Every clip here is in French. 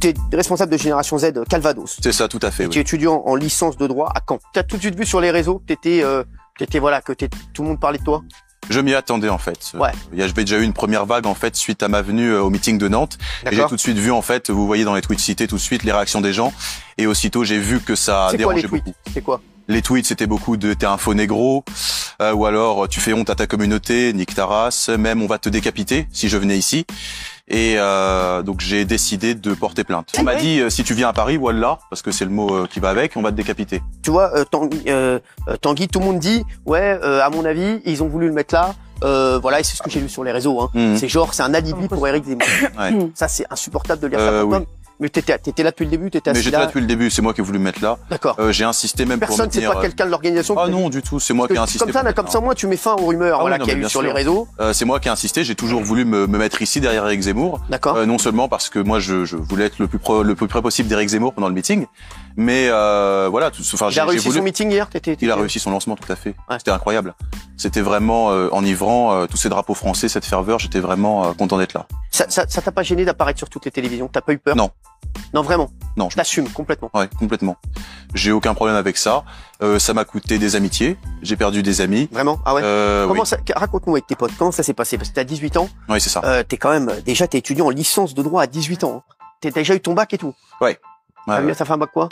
tu es responsable de Génération Z Calvados. C'est ça, tout à fait. Et tu es étudiant en licence de droit à Caen. Tu as tout de suite vu sur les réseaux que t'étais, euh, t'étais, voilà, que tout le monde parlait de toi? Je m'y attendais en fait. Ouais. Il y déjà eu une première vague en fait suite à ma venue euh, au meeting de Nantes. Et j'ai tout de suite vu en fait, vous voyez dans les tweets cités tout de suite les réactions des gens. Et aussitôt j'ai vu que ça C'est quoi dérangeait les tweets? beaucoup. C'est quoi? Les tweets c'était beaucoup de t'es un faux négro, euh, ou alors tu fais honte à ta communauté, nique ta race, même on va te décapiter si je venais ici. Et euh, donc j'ai décidé de porter plainte. On m'a Ouais. dit euh, si tu viens à Paris, voilà, parce que c'est le mot euh, qui va avec, on va te décapiter. Tu vois, euh, Tanguy, euh, Tanguy, tout le monde dit, ouais, euh, à mon avis, ils ont voulu le mettre là. Euh, voilà, et c'est ce que j'ai lu sur les réseaux. Hein. Mhm. C'est genre, c'est un alibi pour Eric Zemmour. Ouais. Ça, c'est insupportable de lire Euh, ça. pour oui. Mais t'étais, t'étais là depuis le début, t'étais Mais assis j'étais là là. depuis le début, c'est moi qui ai voulu me mettre là. D'accord. Euh, j'ai insisté même pour Personne, me c'est tenir, pas quelqu'un de l'organisation. Ah non, du tout, c'est moi qui ai insisté. Comme ça, là, me comme ça, moi, tu mets fin aux rumeurs, Ah voilà, oui, non, qu'il y a mais eu sur les réseaux. Euh, c'est moi qui ai insisté. J'ai toujours voulu me, me mettre ici derrière Eric Zemmour. D'accord. Euh, non seulement parce que moi je, je voulais être le plus, pro- le plus près possible d'Eric Zemmour pendant le meeting, mais euh, voilà. Tout, enfin, il a réussi voulu- son meeting hier. T'étais. Il a réussi son lancement, tout à fait. Ouais. C'était incroyable. C'était vraiment euh, enivrant. euh, tous ces drapeaux français, cette ferveur. J'étais vraiment euh, content d'être là. Ça, t'a pas gêné d'apparaître sur toutes les télévisions? T'as pas eu peur? Non. Non, vraiment? Non, je T'assumes complètement? Ouais, complètement. J'ai aucun problème avec ça. Euh, ça m'a coûté des amitiés. J'ai perdu des amis. Vraiment? Ah ouais? Euh, Comment oui. ça Raconte-nous avec tes potes. Comment ça s'est passé? Parce que t'as 18 ans. Oui, c'est ça. Euh, t'es quand même déjà t'es étudiant en licence de droit à 18 ans. hein. T'as déjà eu ton bac et tout. Ouais, T'as ouais. t'as fait un bac quoi?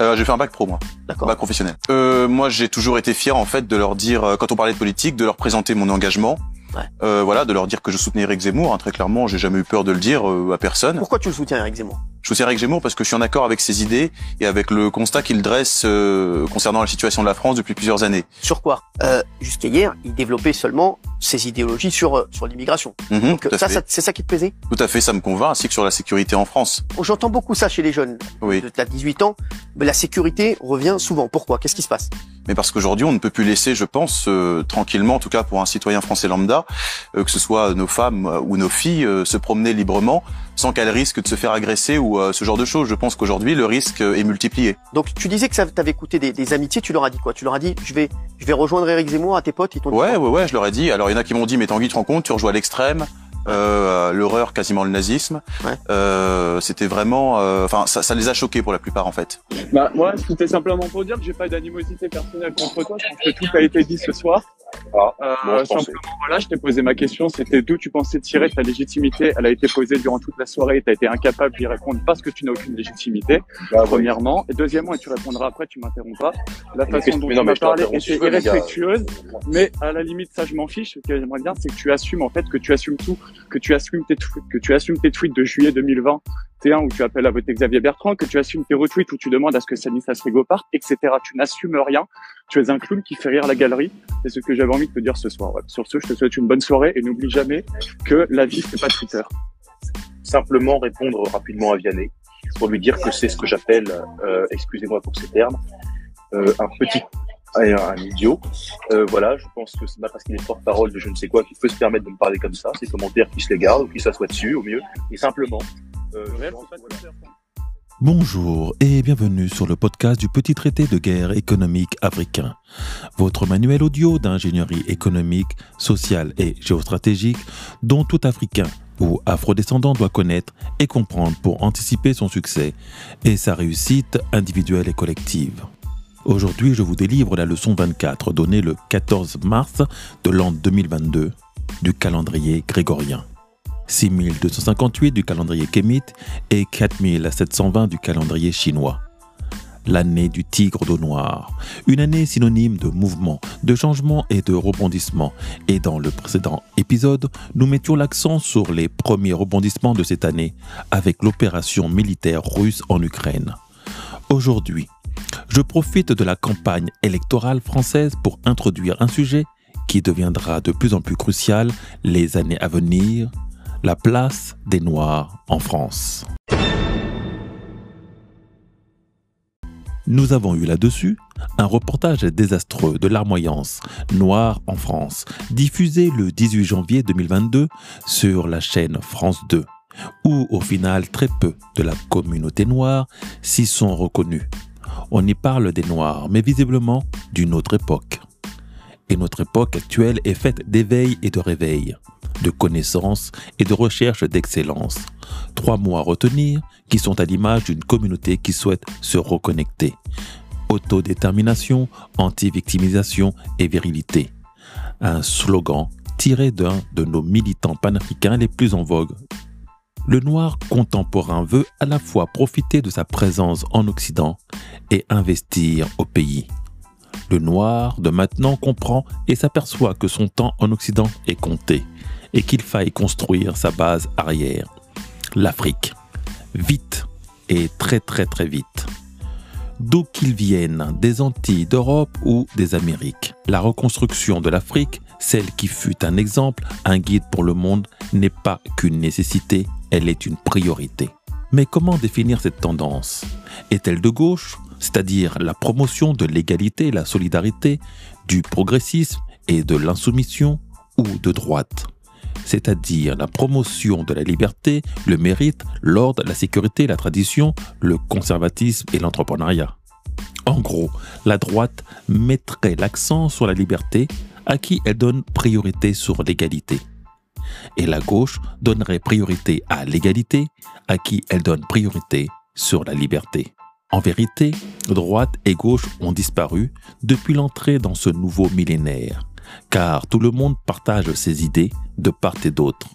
Euh, j'ai fait un bac pro, moi. D'accord. Bac professionnel. Euh, moi, j'ai toujours été fier, en fait, de leur dire, euh, quand on parlait de politique, de leur présenter mon engagement. Ouais. Euh, voilà, de leur dire que je soutenais Eric Zemmour. hein, très clairement, j'ai jamais eu peur de le dire euh, à personne. Pourquoi tu le soutiens, Eric Zemmour? Je soutiens Eric Zemmour parce que je suis en accord avec ses idées et avec le constat qu'il dresse euh, concernant la situation de la France depuis plusieurs années. Sur quoi? Euh, Jusqu'à hier, il développait seulement ses idéologies sur euh, sur l'immigration. Mhm, Donc ça, c'est ça qui te plaisait? Tout à fait, ça me convainc, ainsi que sur la sécurité en France. J'entends beaucoup ça chez les jeunes. Oui. De t'as 18 ans, mais la sécurité revient souvent. Pourquoi? Qu'est-ce qui se passe? Mais parce qu'aujourd'hui, on ne peut plus laisser, je pense, euh, tranquillement, en tout cas pour un citoyen français lambda, euh, que ce soit nos femmes ou nos filles, euh, se promener librement sans qu'elles risquent de se faire agresser ou euh, ce genre de choses. Je pense qu'aujourd'hui, le risque euh, est multiplié. Donc tu disais que ça t'avait coûté des, des amitiés. Tu leur as dit quoi? Tu leur as dit je vais je vais rejoindre Eric Zemmour à tes potes. Ils t'ont Ouais, ouais, ouais, je leur ai dit. Alors, il y en a qui m'ont dit, mais Tanguy, tu te rends compte, tu rejoins à l'extrême. Euh, l'horreur, quasiment le nazisme. Ouais. Euh, c'était vraiment, euh, enfin, ça, ça les a choqués pour la plupart en fait. Bah, moi, c'était simplement pour dire que j'ai pas d'animosité personnelle contre toi. Je pense que tout a été dit ce soir. Ah, Euh, bon, simplement, voilà, je t'ai posé ma question. C'était d'où tu pensais tirer ta légitimité. Elle a été posée durant toute la soirée. Tu as été incapable d'y répondre parce que tu n'as aucune légitimité, Bah, oui. premièrement. Et deuxièmement, et tu répondras après, tu m'interromps pas. La Mais façon dont tu m'as parlé était irrespectueuse. Mais à la limite, ça, je m'en fiche. Ce que j'aimerais bien, c'est que tu assumes, en fait, que tu assumes tout, que tu assumes tes tweets, que tu assumes tes tweets de juillet 2020 T1 où tu appelles à voter Xavier Bertrand, que tu assumes tes retweets où tu demandes à ce que Stanislas Rigaud parte, etc. Tu n'assumes rien. Tu es un clown qui fait rire la galerie. C'est ce que j'avais envie de te dire ce soir. Sur ce, je te souhaite une bonne soirée et n'oublie jamais que la vie, c'est pas Twitter. Simplement répondre rapidement à Vianney pour lui dire que c'est ce que j'appelle, euh, excusez-moi pour ces termes, euh, un petit un, un idiot. Euh, voilà, je pense que c'est pas parce qu'il est porte-parole de je ne sais quoi qu'il peut se permettre de me parler comme ça. Ses commentaires qui se les gardent ou qui s'assoient dessus au mieux. Et simplement. Euh, pense voilà. Bonjour et bienvenue sur le podcast du petit traité de guerre économique africain, votre manuel audio d'ingénierie économique, sociale et géostratégique dont tout Africain ou afrodescendant doit connaître et comprendre pour anticiper son succès et sa réussite individuelle et collective. Aujourd'hui, je vous délivre la leçon 24 donnée le 14 mars de l'an 2022 du calendrier grégorien. 6258 du calendrier kémite et 4720 du calendrier chinois. L'année du tigre d'eau noire, une année synonyme de mouvement, de changement et de rebondissement. Et dans le précédent épisode, nous mettions l'accent sur les premiers rebondissements de cette année avec l'opération militaire russe en Ukraine. Aujourd'hui, je profite de la campagne électorale française pour introduire un sujet qui deviendra de plus en plus crucial les années à venir, la place des Noirs en France. Nous avons eu là-dessus un reportage désastreux de larmoyance Noir en France, diffusé le 18 janvier 2022 sur la chaîne France 2, où au final très peu de la communauté noire s'y sont reconnus. On y parle des Noirs, mais visiblement d'une autre époque. Et notre époque actuelle est faite d'éveil et de réveil. de connaissance et de recherche d'excellence. Trois mots à retenir qui sont à l'image d'une communauté qui souhaite se reconnecter. Autodétermination, anti-victimisation et virilité. Un slogan tiré d'un de nos militants panafricains les plus en vogue. Le noir contemporain veut à la fois profiter de sa présence en Occident et investir au pays. Le noir de maintenant comprend et s'aperçoit que son temps en Occident est compté et qu'il faille construire sa base arrière, l'Afrique. Vite et très très très vite. D'où qu'ils viennent, des Antilles, d'Europe ou des Amériques. La reconstruction de l'Afrique, celle qui fut un exemple, un guide pour le monde, n'est pas qu'une nécessité, elle est une priorité. Mais comment définir cette tendance? Est-elle de gauche, c'est-à-dire la promotion de l'égalité, la solidarité, du progressisme et de l'insoumission, ou de droite? C'est-à-dire la promotion de la liberté, le mérite, l'ordre, la sécurité, la tradition, le conservatisme et l'entrepreneuriat? En gros, la droite mettrait l'accent sur la liberté, à qui elle donne priorité sur l'égalité. Et la gauche donnerait priorité à l'égalité, à qui elle donne priorité sur la liberté. En vérité, droite et gauche ont disparu depuis l'entrée dans ce nouveau millénaire car tout le monde partage ses idées de part et d'autre.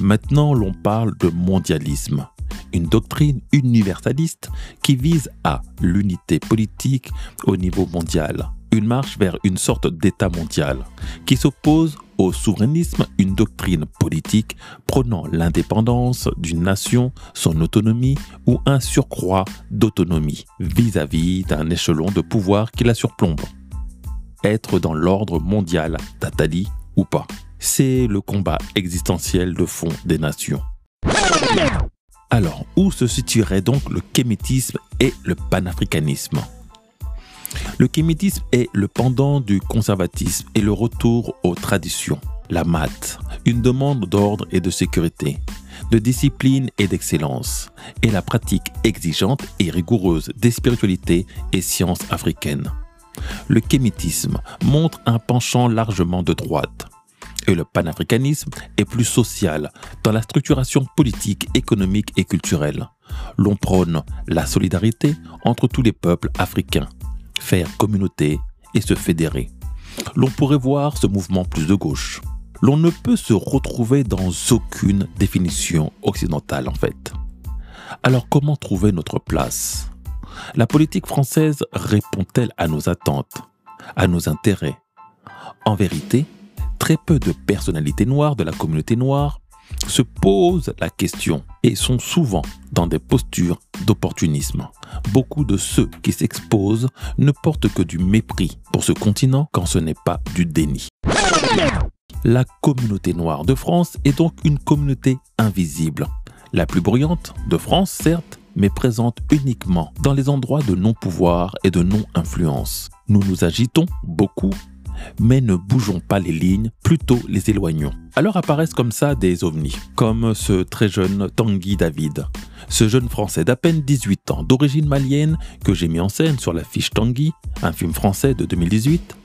Maintenant, l'on parle de mondialisme, une doctrine universaliste qui vise à l'unité politique au niveau mondial, une marche vers une sorte d'État mondial, qui s'oppose au souverainisme, une doctrine politique prônant l'indépendance d'une nation, son autonomie ou un surcroît d'autonomie vis-à-vis d'un échelon de pouvoir qui la surplombe être dans l'ordre mondial, Tatali ou pas? C'est le combat existentiel de fond des nations. Alors, où se situerait donc le kémétisme et le panafricanisme? Le kémétisme est le pendant du conservatisme et le retour aux traditions. La maths, une demande d'ordre et de sécurité, de discipline et d'excellence, et la pratique exigeante et rigoureuse des spiritualités et sciences africaines le kémétisme montre un penchant largement de droite. Et le panafricanisme est plus social dans la structuration politique, économique et culturelle. L'on prône la solidarité entre tous les peuples africains, faire communauté et se fédérer. L'on pourrait voir ce mouvement plus de gauche. L'on ne peut se retrouver dans aucune définition occidentale en fait. Alors comment trouver notre place? La politique française répond-elle à nos attentes, à nos intérêts? En vérité, très peu de personnalités noires de la communauté noire se posent la question et sont souvent dans des postures d'opportunisme. Beaucoup de ceux qui s'exposent ne portent que du mépris pour ce continent quand ce n'est pas du déni. La communauté noire de France est donc une communauté invisible. La plus bruyante de France, certes, mais présente uniquement dans les endroits de non-pouvoir et de non-influence. Nous nous agitons beaucoup, mais ne bougeons pas les lignes, plutôt les éloignons. Alors apparaissent comme ça des ovnis, comme ce très jeune Tanguy David. Ce jeune Français d'à peine 18 ans, d'origine malienne, que j'ai mis en scène sur la fiche Tanguy, un film français de 2018.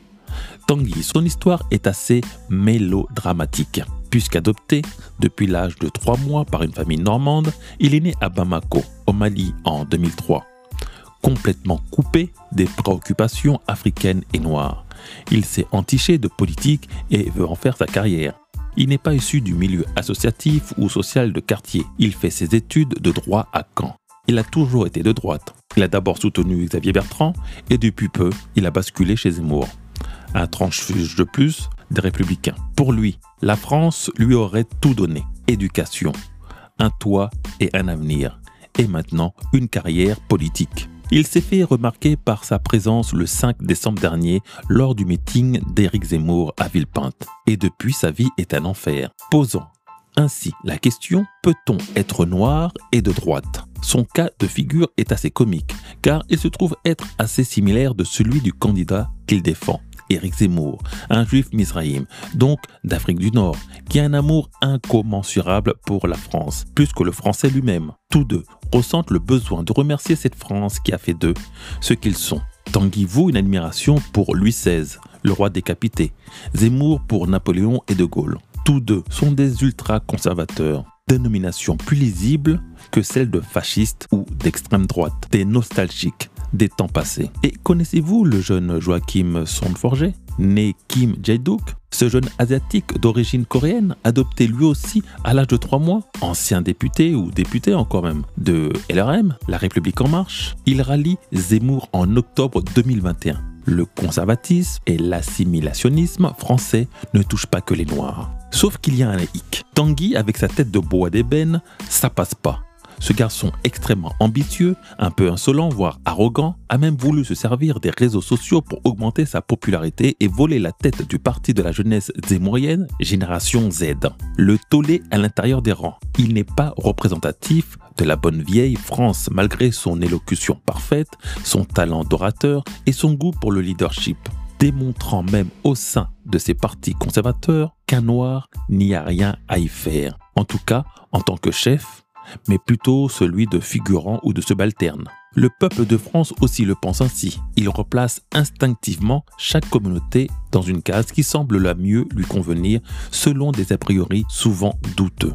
Tanguy, son histoire est assez mélodramatique. Puisqu'adopté depuis l'âge de 3 mois par une famille normande, il est né à Bamako, au Mali, en 2003. Complètement coupé des préoccupations africaines et noires, il s'est entiché de politique et veut en faire sa carrière. Il n'est pas issu du milieu associatif ou social de quartier. Il fait ses études de droit à Caen. Il a toujours été de droite. Il a d'abord soutenu Xavier Bertrand et depuis peu, il a basculé chez Zemmour. Un tranche-fuge de plus des républicains. Pour lui, la France lui aurait tout donné. Éducation, un toit et un avenir. Et maintenant, une carrière politique. Il s'est fait remarquer par sa présence le 5 décembre dernier lors du meeting d'Éric Zemmour à Villepinte. Et depuis, sa vie est un enfer. Posant ainsi la question peut-on être noir et de droite? Son cas de figure est assez comique, car il se trouve être assez similaire de celui du candidat qu'il défend. Éric Zemmour, un juif misraïm, donc d'Afrique du Nord, qui a un amour incommensurable pour la France, plus que le français lui-même. Tous deux ressentent le besoin de remercier cette France qui a fait d'eux ce qu'ils sont. Tanguy voue une admiration pour Louis XVI, le roi décapité, Zemmour pour Napoléon et De Gaulle. Tous deux sont des ultra-conservateurs, dénomination plus lisible que celle de fascistes ou d'extrême droite, des nostalgiques des temps passés. Et connaissez-vous le jeune Joachim Sondforger, né Kim Jae-duk Ce jeune asiatique d'origine coréenne, adopté lui aussi à l'âge de 3 mois, ancien député ou député encore même de LRM, La République en marche, il rallie Zemmour en octobre 2021. Le conservatisme et l'assimilationnisme français ne touchent pas que les Noirs. Sauf qu'il y a un hic. Tanguy, avec sa tête de bois d'ébène, ça passe pas. Ce garçon extrêmement ambitieux, un peu insolent, voire arrogant, a même voulu se servir des réseaux sociaux pour augmenter sa popularité et voler la tête du parti de la jeunesse zémourienne, Génération Z. Le tollé à l'intérieur des rangs. Il n'est pas représentatif de la bonne vieille France malgré son élocution parfaite, son talent d'orateur et son goût pour le leadership démontrant même au sein de ses partis conservateurs qu'un noir n'y a rien à y faire. En tout cas, en tant que chef, mais plutôt celui de figurant ou de subalterne. Le peuple de France aussi le pense ainsi. Il replace instinctivement chaque communauté dans une case qui semble la mieux lui convenir selon des a priori souvent douteux.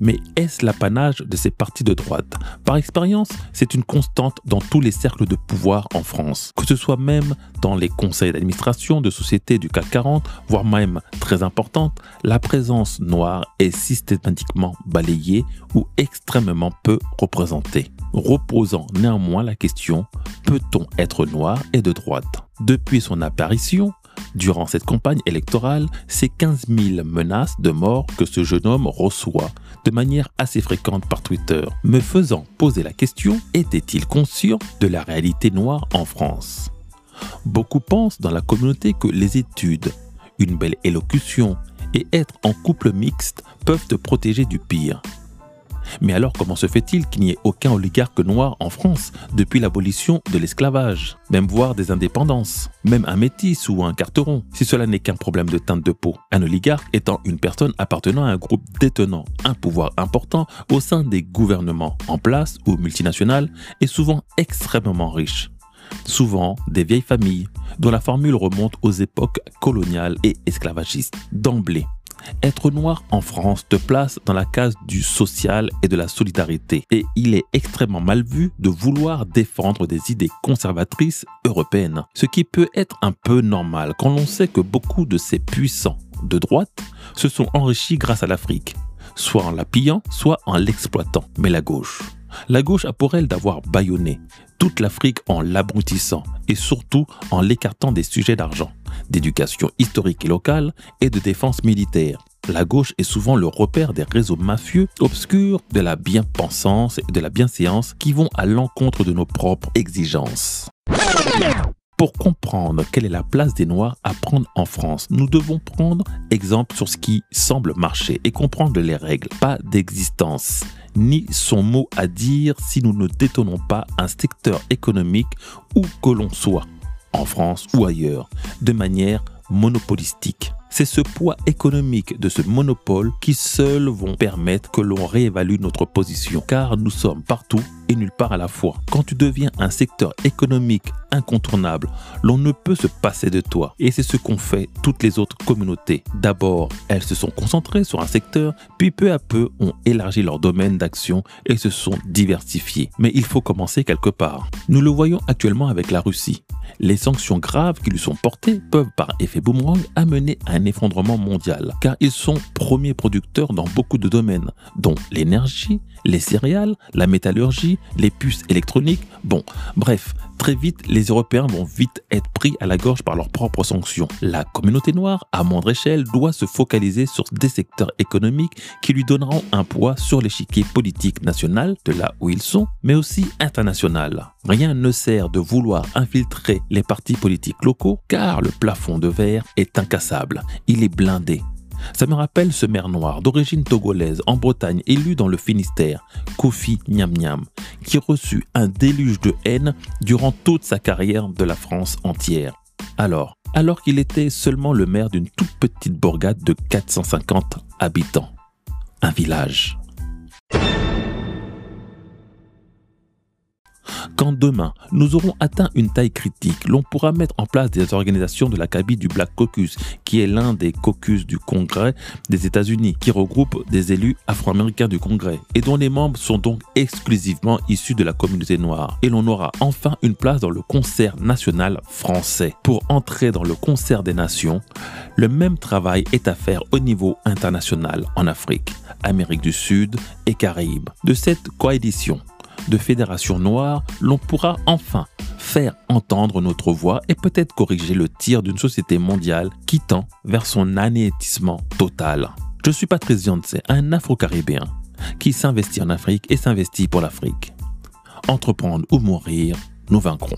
Mais est-ce l'apanage de ces partis de droite? Par expérience, c'est une constante dans tous les cercles de pouvoir en France, que ce soit même dans les conseils d'administration de sociétés du CAC 40, voire même très importante, la présence noire est systématiquement balayée ou extrêmement peu représentée, reposant néanmoins la question peut-on être noir et de droite? Depuis son apparition, Durant cette campagne électorale, c'est 15 000 menaces de mort que ce jeune homme reçoit de manière assez fréquente par Twitter, me faisant poser la question, était-il conscient de la réalité noire en France? Beaucoup pensent dans la communauté que les études, une belle élocution et être en couple mixte peuvent te protéger du pire. Mais alors comment se fait-il qu'il n'y ait aucun oligarque noir en France depuis l'abolition de l'esclavage, même voire des indépendances, même un métis ou un carteron, si cela n'est qu'un problème de teinte de peau. Un oligarque étant une personne appartenant à un groupe détenant un pouvoir important au sein des gouvernements en place ou multinationales et souvent extrêmement riche souvent des vieilles familles, dont la formule remonte aux époques coloniales et esclavagistes. D'emblée, être noir en France te place dans la case du social et de la solidarité. Et il est extrêmement mal vu de vouloir défendre des idées conservatrices européennes. Ce qui peut être un peu normal quand l'on sait que beaucoup de ces puissants de droite se sont enrichis grâce à l'Afrique, soit en la pillant, soit en l'exploitant. Mais la gauche, la gauche a pour elle d'avoir bâillonné toute l'Afrique en l'abrutissant et surtout en l'écartant des sujets d'argent, d'éducation historique et locale et de défense militaire. La gauche est souvent le repère des réseaux mafieux obscurs de la bien-pensance et de la bienséance qui vont à l'encontre de nos propres exigences. Pour comprendre quelle est la place des Noirs à prendre en France, nous devons prendre exemple sur ce qui semble marcher et comprendre les règles, pas d'existence ni son mot à dire si nous ne détenons pas un secteur économique où que l'on soit, en France ou ailleurs, de manière monopolistique. C'est ce poids économique de ce monopole qui seuls vont permettre que l'on réévalue notre position, car nous sommes partout et nulle part à la fois. Quand tu deviens un secteur économique incontournable, l'on ne peut se passer de toi. Et c'est ce qu'ont fait toutes les autres communautés. D'abord, elles se sont concentrées sur un secteur, puis peu à peu ont élargi leur domaine d'action et se sont diversifiées. Mais il faut commencer quelque part. Nous le voyons actuellement avec la Russie. Les sanctions graves qui lui sont portées peuvent par effet boomerang amener à un effondrement mondial, car ils sont premiers producteurs dans beaucoup de domaines, dont l'énergie, les céréales, la métallurgie, les puces électroniques. Bon, bref, très vite, les Européens vont vite être pris à la gorge par leurs propres sanctions. La communauté noire, à moindre échelle, doit se focaliser sur des secteurs économiques qui lui donneront un poids sur l'échiquier politique national, de là où ils sont, mais aussi international. Rien ne sert de vouloir infiltrer les partis politiques locaux, car le plafond de verre est incassable. Il est blindé. Ça me rappelle ce maire noir d'origine togolaise en Bretagne élu dans le Finistère, Kofi Niam Niam, qui reçut un déluge de haine durant toute sa carrière de la France entière. Alors, alors qu'il était seulement le maire d'une toute petite bourgade de 450 habitants, un village. Quand demain, nous aurons atteint une taille critique, l'on pourra mettre en place des organisations de l'acabit du Black Caucus, qui est l'un des caucus du Congrès des États-Unis, qui regroupe des élus afro-américains du Congrès, et dont les membres sont donc exclusivement issus de la communauté noire. Et l'on aura enfin une place dans le concert national français. Pour entrer dans le concert des nations, le même travail est à faire au niveau international en Afrique, Amérique du Sud et Caraïbes. De cette coalition de fédérations noires, l'on pourra enfin faire entendre notre voix et peut-être corriger le tir d'une société mondiale qui tend vers son anéantissement total. Je suis Patrice Yance, un Afro-Caribéen qui s'investit en Afrique et s'investit pour l'Afrique. Entreprendre ou mourir, nous vaincrons.